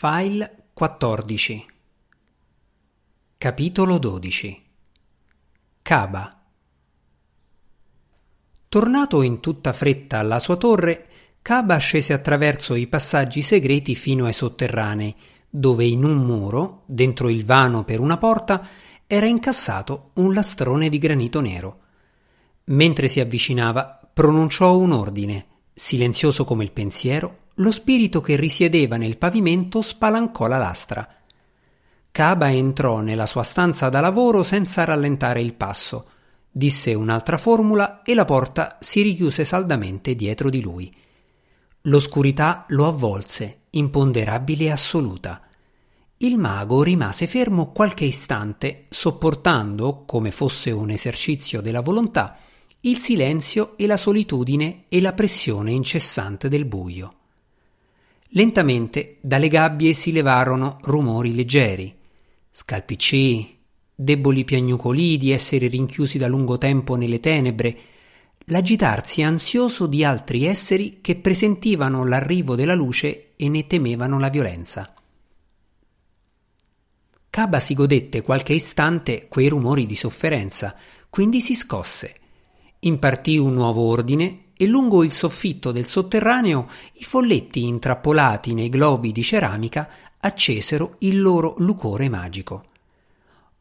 File 14 Capitolo 12 Caba. Tornato in tutta fretta alla sua torre, Caba scese attraverso i passaggi segreti fino ai sotterranei, dove in un muro, dentro il vano per una porta, era incassato un lastrone di granito nero. Mentre si avvicinava, pronunciò un ordine, silenzioso come il pensiero, lo spirito che risiedeva nel pavimento spalancò la lastra. Caba entrò nella sua stanza da lavoro senza rallentare il passo. Disse un'altra formula e la porta si richiuse saldamente dietro di lui. L'oscurità lo avvolse, imponderabile e assoluta. Il mago rimase fermo qualche istante, sopportando, come fosse un esercizio della volontà, il silenzio e la solitudine e la pressione incessante del buio. Lentamente dalle gabbie si levarono rumori leggeri, scalpiccii, deboli piagnucolii di essere rinchiusi da lungo tempo nelle tenebre, l'agitarsi ansioso di altri esseri che presentivano l'arrivo della luce e ne temevano la violenza. Caba si godette qualche istante quei rumori di sofferenza, quindi si scosse, impartì un nuovo ordine e lungo il soffitto del sotterraneo i folletti intrappolati nei globi di ceramica accesero il loro lucore magico.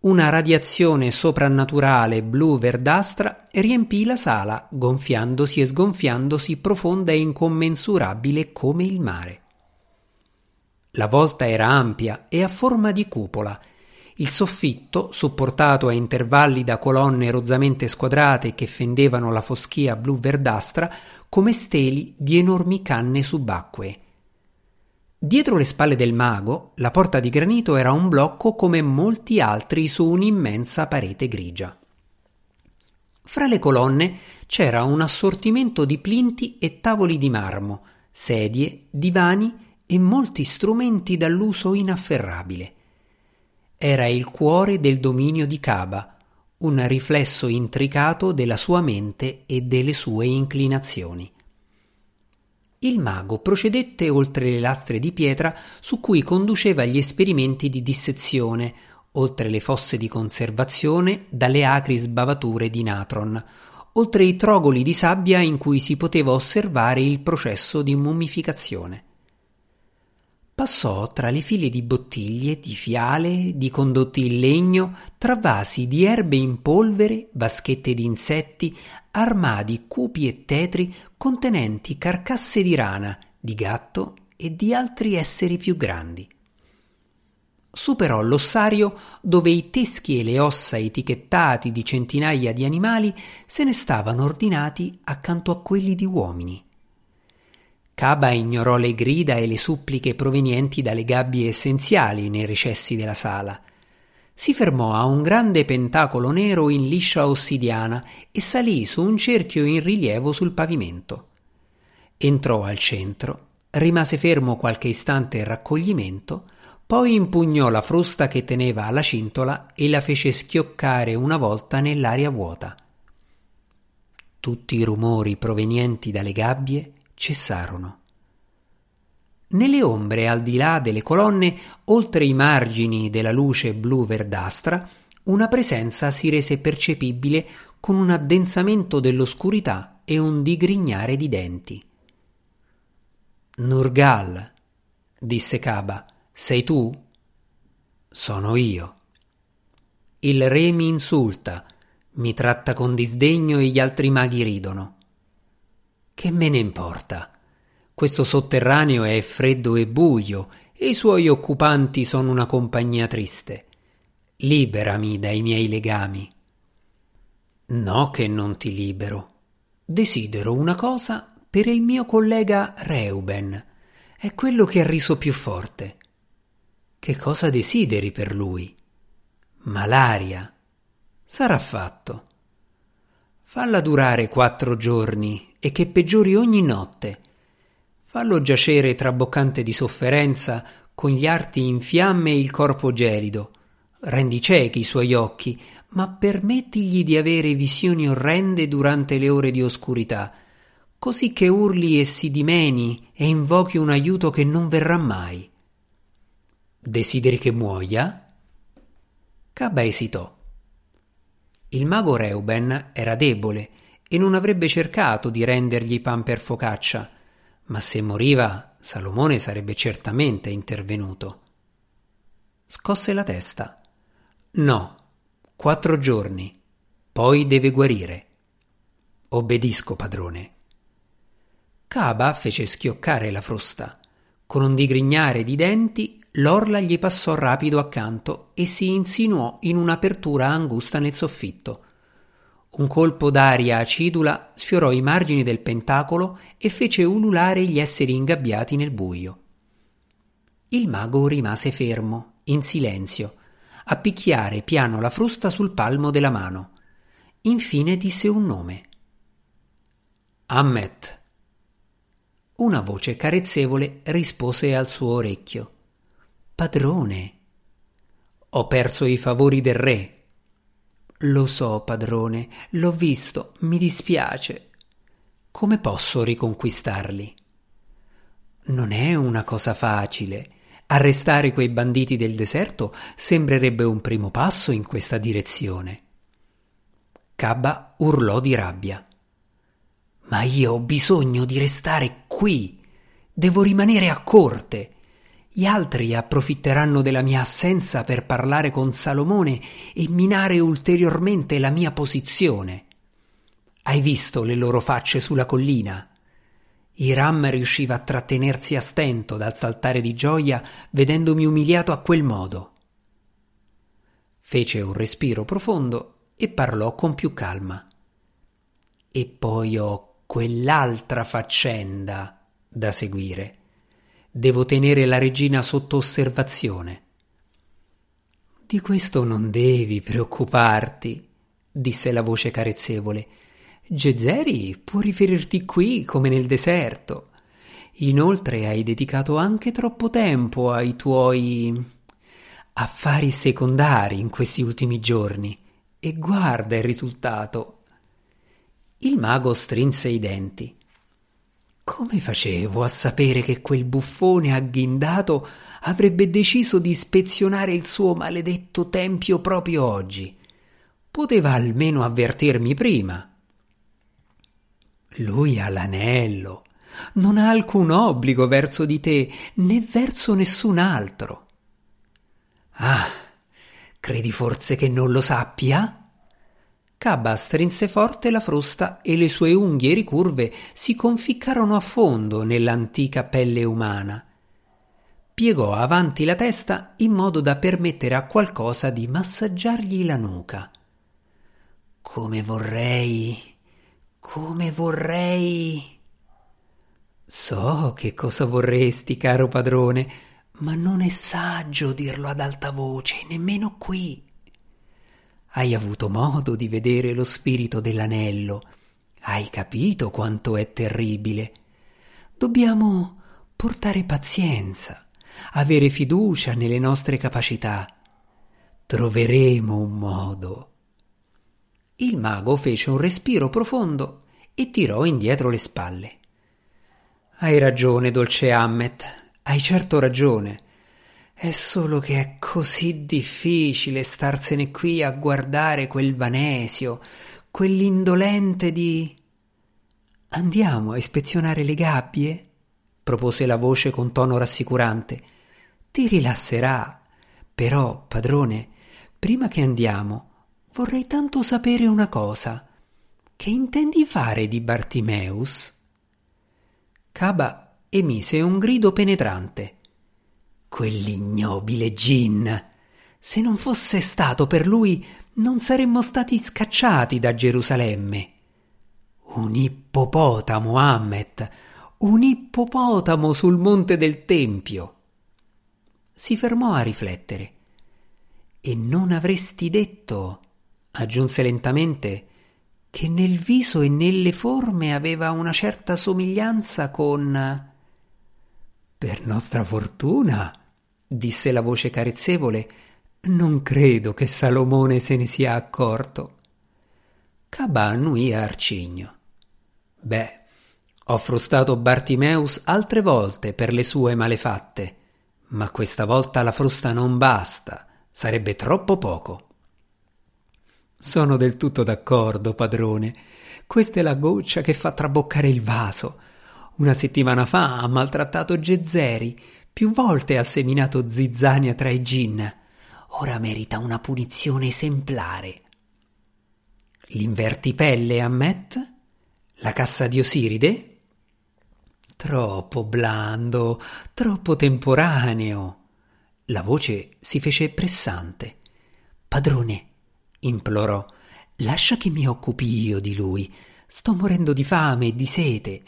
Una radiazione soprannaturale blu-verdastra riempì la sala, gonfiandosi e sgonfiandosi profonda e incommensurabile come il mare. La volta era ampia e a forma di cupola il soffitto, supportato a intervalli da colonne rozzamente squadrate che fendevano la foschia blu-verdastra come steli di enormi canne subacquee. Dietro le spalle del mago, la porta di granito era un blocco come molti altri su un'immensa parete grigia. Fra le colonne c'era un assortimento di plinti e tavoli di marmo, sedie, divani e molti strumenti dall'uso inafferrabile era il cuore del dominio di Caba, un riflesso intricato della sua mente e delle sue inclinazioni. Il mago procedette oltre le lastre di pietra su cui conduceva gli esperimenti di dissezione, oltre le fosse di conservazione dalle acri sbavature di natron, oltre i trogoli di sabbia in cui si poteva osservare il processo di mummificazione passò tra le file di bottiglie, di fiale, di condotti in legno, tra vasi di erbe in polvere, vaschette di insetti, armadi cupi e tetri contenenti carcasse di rana, di gatto e di altri esseri più grandi. Superò l'ossario dove i teschi e le ossa etichettati di centinaia di animali se ne stavano ordinati accanto a quelli di uomini. Caba ignorò le grida e le suppliche provenienti dalle gabbie essenziali nei recessi della sala. Si fermò a un grande pentacolo nero in liscia ossidiana e salì su un cerchio in rilievo sul pavimento. Entrò al centro, rimase fermo qualche istante in raccoglimento, poi impugnò la frusta che teneva alla cintola e la fece schioccare una volta nell'aria vuota. Tutti i rumori provenienti dalle gabbie cessarono. Nelle ombre al di là delle colonne, oltre i margini della luce blu-verdastra, una presenza si rese percepibile con un addensamento dell'oscurità e un digrignare di denti. Nurgal, disse Caba, sei tu? Sono io. Il re mi insulta, mi tratta con disdegno e gli altri maghi ridono. Che me ne importa? Questo sotterraneo è freddo e buio e i suoi occupanti sono una compagnia triste. Liberami dai miei legami. No che non ti libero. Desidero una cosa per il mio collega Reuben. È quello che ha riso più forte. Che cosa desideri per lui? Malaria. Sarà fatto. Falla durare quattro giorni e che peggiori ogni notte. Fallo giacere traboccante di sofferenza, con gli arti in fiamme e il corpo gelido. Rendi ciechi i suoi occhi, ma permettigli di avere visioni orrende durante le ore di oscurità, così che urli e si dimeni e invochi un aiuto che non verrà mai. Desideri che muoia? Caba esitò. Il mago Reuben era debole e non avrebbe cercato di rendergli pan per focaccia, ma se moriva Salomone sarebbe certamente intervenuto. Scosse la testa. No, quattro giorni, poi deve guarire. Obbedisco, padrone. Caba fece schioccare la frusta. Con un digrignare di denti, l'orla gli passò rapido accanto e si insinuò in un'apertura angusta nel soffitto. Un colpo d'aria acidula sfiorò i margini del pentacolo e fece ululare gli esseri ingabbiati nel buio. Il mago rimase fermo, in silenzio, a picchiare piano la frusta sul palmo della mano. Infine disse un nome. Ammet. Una voce carezzevole rispose al suo orecchio. Padrone. Ho perso i favori del re, lo so, padrone, l'ho visto, mi dispiace. Come posso riconquistarli? Non è una cosa facile. Arrestare quei banditi del deserto sembrerebbe un primo passo in questa direzione. Cabba urlò di rabbia. Ma io ho bisogno di restare qui. Devo rimanere a corte. Gli altri approfitteranno della mia assenza per parlare con Salomone e minare ulteriormente la mia posizione. Hai visto le loro facce sulla collina? Iram riusciva a trattenersi a stento dal saltare di gioia vedendomi umiliato a quel modo. Fece un respiro profondo e parlò con più calma. E poi ho quell'altra faccenda da seguire. Devo tenere la regina sotto osservazione. Di questo non devi preoccuparti, disse la voce carezzevole. Gezeri può riferirti qui come nel deserto. Inoltre hai dedicato anche troppo tempo ai tuoi affari secondari in questi ultimi giorni e guarda il risultato. Il mago strinse i denti. Come facevo a sapere che quel buffone agghindato avrebbe deciso di ispezionare il suo maledetto tempio proprio oggi? Poteva almeno avvertirmi prima. Lui ha l'anello, non ha alcun obbligo verso di te né verso nessun altro. Ah, credi forse che non lo sappia? Cabba strinse forte la frusta e le sue unghie ricurve si conficcarono a fondo nell'antica pelle umana. Piegò avanti la testa in modo da permettere a qualcosa di massaggiargli la nuca. Come vorrei, come vorrei. So che cosa vorresti, caro padrone, ma non è saggio dirlo ad alta voce, nemmeno qui. Hai avuto modo di vedere lo spirito dell'anello. Hai capito quanto è terribile. Dobbiamo portare pazienza, avere fiducia nelle nostre capacità. Troveremo un modo. Il mago fece un respiro profondo e tirò indietro le spalle. Hai ragione, dolce Hammet, hai certo ragione. È solo che è così difficile starsene qui a guardare quel Vanesio, quell'indolente di. Andiamo a ispezionare le gabbie? propose la voce con tono rassicurante. Ti rilasserà. Però, padrone, prima che andiamo, vorrei tanto sapere una cosa. Che intendi fare di Bartimeus? Caba emise un grido penetrante. Quell'ignobile Gin. Se non fosse stato per lui, non saremmo stati scacciati da Gerusalemme. Un ippopotamo, Hammet, un ippopotamo sul monte del Tempio. Si fermò a riflettere. E non avresti detto, aggiunse lentamente, che nel viso e nelle forme aveva una certa somiglianza con. Per nostra fortuna, disse la voce carezzevole, non credo che Salomone se ne sia accorto. Cabà annui a Arcigno. Beh, ho frustato Bartimeus altre volte per le sue malefatte, Ma questa volta la frusta non basta, sarebbe troppo poco. Sono del tutto d'accordo, padrone. Questa è la goccia che fa traboccare il vaso. Una settimana fa ha maltrattato Gezzeri, più volte ha seminato zizzania tra i gin. Ora merita una punizione esemplare. L'invertipelle a Matt? La cassa di Osiride? Troppo blando, troppo temporaneo. La voce si fece pressante. Padrone, implorò, lascia che mi occupi io di lui. Sto morendo di fame e di sete.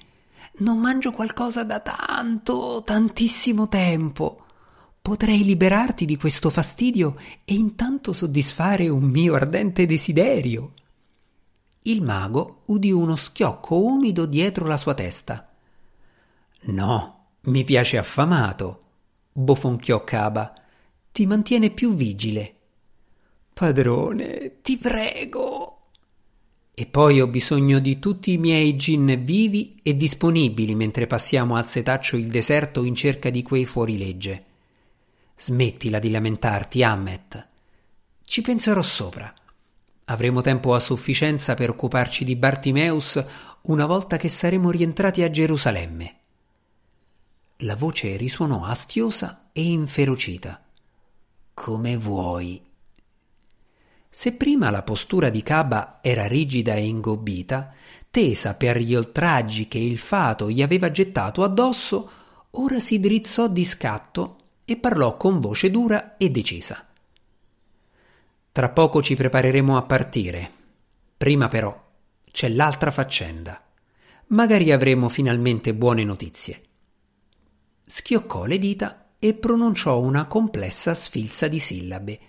Non mangio qualcosa da tanto, tantissimo tempo. Potrei liberarti di questo fastidio e intanto soddisfare un mio ardente desiderio. Il mago udì uno schiocco umido dietro la sua testa. No, mi piace affamato, bofonchiò Caba. Ti mantiene più vigile. Padrone, ti prego. E poi ho bisogno di tutti i miei gin vivi e disponibili mentre passiamo al setaccio il deserto in cerca di quei fuorilegge. Smettila di lamentarti, Ammet. Ci penserò sopra. Avremo tempo a sufficienza per occuparci di Bartimeus una volta che saremo rientrati a Gerusalemme. La voce risuonò astiosa e inferocita. Come vuoi. Se prima la postura di Caba era rigida e ingobbita, tesa per gli oltraggi che il fato gli aveva gettato addosso, ora si drizzò di scatto e parlò con voce dura e decisa. Tra poco ci prepareremo a partire. Prima però c'è l'altra faccenda. Magari avremo finalmente buone notizie. Schioccò le dita e pronunciò una complessa sfilza di sillabe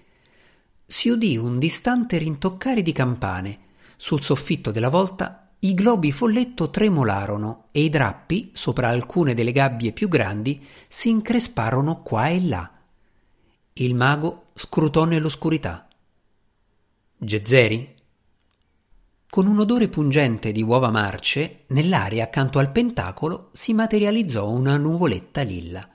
si udì un distante rintoccare di campane. Sul soffitto della volta i globi folletto tremolarono e i drappi, sopra alcune delle gabbie più grandi, si incresparono qua e là. Il mago scrutò nell'oscurità. Gezzeri? Con un odore pungente di uova marce, nell'aria accanto al pentacolo si materializzò una nuvoletta lilla.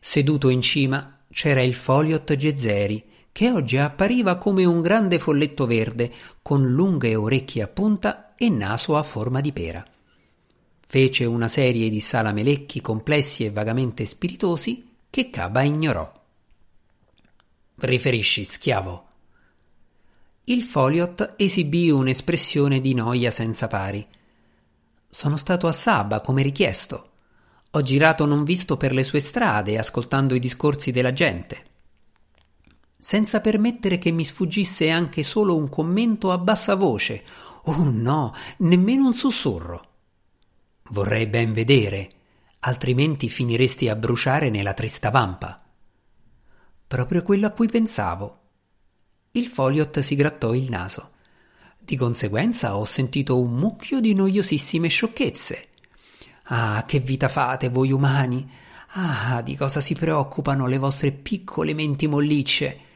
Seduto in cima c'era il foliot Gezzeri, che oggi appariva come un grande folletto verde, con lunghe orecchie a punta e naso a forma di pera. Fece una serie di salamelecchi complessi e vagamente spiritosi che Caba ignorò. Riferisci, schiavo. Il Foliot esibì un'espressione di noia senza pari. Sono stato a Saba come richiesto. Ho girato non visto per le sue strade, ascoltando i discorsi della gente senza permettere che mi sfuggisse anche solo un commento a bassa voce. Oh no, nemmeno un sussurro. Vorrei ben vedere, altrimenti finiresti a bruciare nella trista vampa. Proprio quello a cui pensavo. Il Foliot si grattò il naso. Di conseguenza ho sentito un mucchio di noiosissime sciocchezze. Ah, che vita fate voi umani! Ah, di cosa si preoccupano le vostre piccole menti mollicce!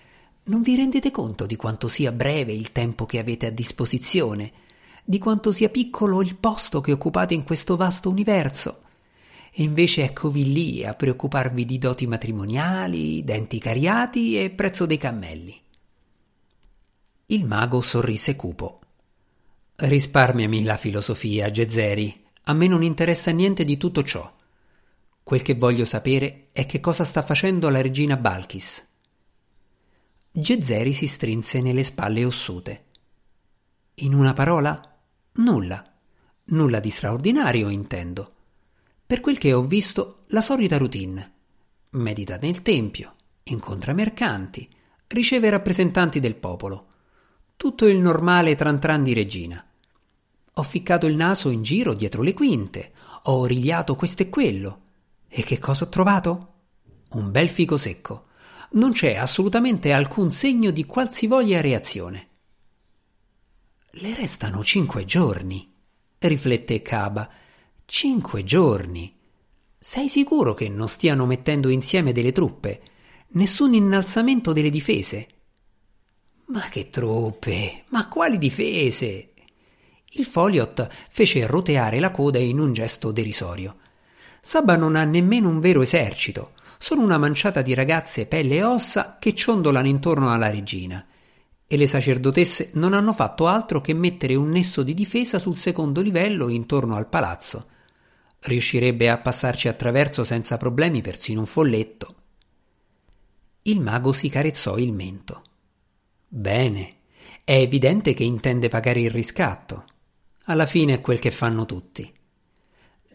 Non vi rendete conto di quanto sia breve il tempo che avete a disposizione, di quanto sia piccolo il posto che occupate in questo vasto universo. E invece eccovi lì a preoccuparvi di doti matrimoniali, denti cariati e prezzo dei cammelli. Il mago sorrise cupo. Risparmiami la filosofia, Gezzeri. A me non interessa niente di tutto ciò. Quel che voglio sapere è che cosa sta facendo la regina Balkis. Gezzeri si strinse nelle spalle ossute. In una parola, nulla. Nulla di straordinario, intendo. Per quel che ho visto, la solita routine. Medita nel tempio, incontra mercanti, riceve rappresentanti del popolo. Tutto il normale tran tran di regina. Ho ficcato il naso in giro dietro le quinte, ho origliato questo e quello. E che cosa ho trovato? Un bel fico secco non c'è assolutamente alcun segno di qualsivoglia reazione. Le restano cinque giorni, riflette Caba. Cinque giorni. Sei sicuro che non stiano mettendo insieme delle truppe? Nessun innalzamento delle difese? Ma che truppe? Ma quali difese? Il Foliot fece roteare la coda in un gesto derisorio. Saba non ha nemmeno un vero esercito sono una manciata di ragazze pelle e ossa che ciondolano intorno alla regina e le sacerdotesse non hanno fatto altro che mettere un nesso di difesa sul secondo livello intorno al palazzo. Riuscirebbe a passarci attraverso senza problemi persino un folletto. Il mago si carezzò il mento. Bene, è evidente che intende pagare il riscatto. Alla fine è quel che fanno tutti.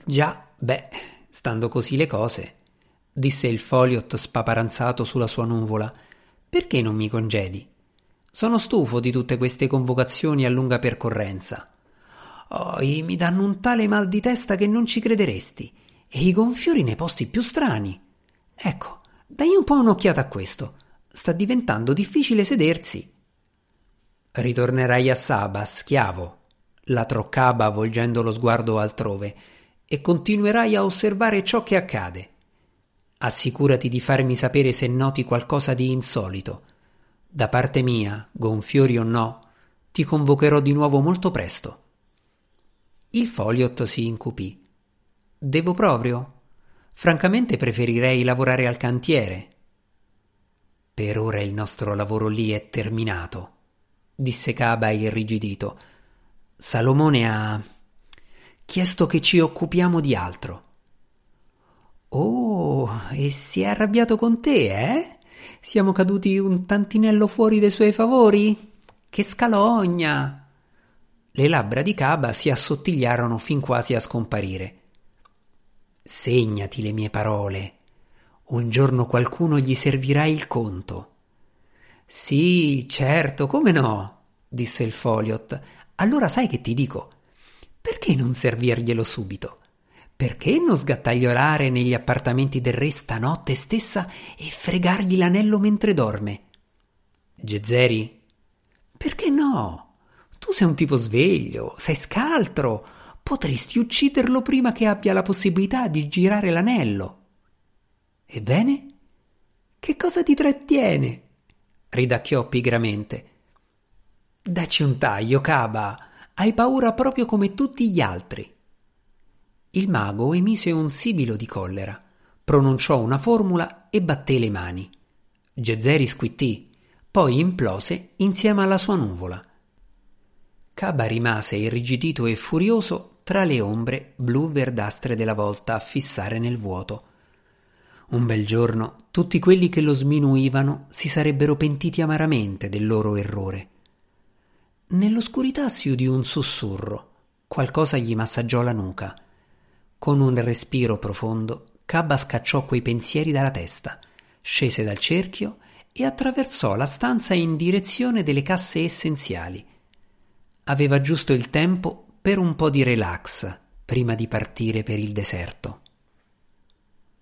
Già, beh, stando così le cose, disse il Foliot spaparanzato sulla sua nuvola, perché non mi congedi? Sono stufo di tutte queste convocazioni a lunga percorrenza. Oh, mi danno un tale mal di testa che non ci crederesti, e i gonfiori nei posti più strani. Ecco, dai un po' un'occhiata a questo. Sta diventando difficile sedersi. Ritornerai a Saba, schiavo, la troccaba volgendo lo sguardo altrove, e continuerai a osservare ciò che accade. Assicurati di farmi sapere se noti qualcosa di insolito da parte mia, gonfiori o no, ti convocherò di nuovo molto presto. Il Foliot si incupì. Devo proprio? Francamente preferirei lavorare al cantiere. Per ora il nostro lavoro lì è terminato, disse Caba irrigidito. Salomone ha chiesto che ci occupiamo di altro. Oh, e si è arrabbiato con te, eh? Siamo caduti un tantinello fuori dei suoi favori? Che scalogna! Le labbra di Caba si assottigliarono fin quasi a scomparire. Segnati le mie parole. Un giorno qualcuno gli servirà il conto. Sì, certo, come no? disse il Foliot. Allora sai che ti dico? Perché non servirglielo subito? Perché non sgattaiolare negli appartamenti del re stanotte stessa e fregargli l'anello mentre dorme? Gezzeri? Perché no? Tu sei un tipo sveglio, sei scaltro. Potresti ucciderlo prima che abbia la possibilità di girare l'anello. Ebbene? Che cosa ti trattiene? ridacchiò pigramente. Dacci un taglio, Caba. Hai paura proprio come tutti gli altri. Il mago emise un sibilo di collera, pronunciò una formula e batté le mani. Gezzeri squittì, poi implose insieme alla sua nuvola. Caba rimase irrigidito e furioso tra le ombre blu-verdastre della volta a fissare nel vuoto. Un bel giorno tutti quelli che lo sminuivano si sarebbero pentiti amaramente del loro errore. Nell'oscurità si udì un sussurro, qualcosa gli massaggiò la nuca con un respiro profondo, Cabba scacciò quei pensieri dalla testa, scese dal cerchio e attraversò la stanza in direzione delle casse essenziali. Aveva giusto il tempo per un po' di relax prima di partire per il deserto.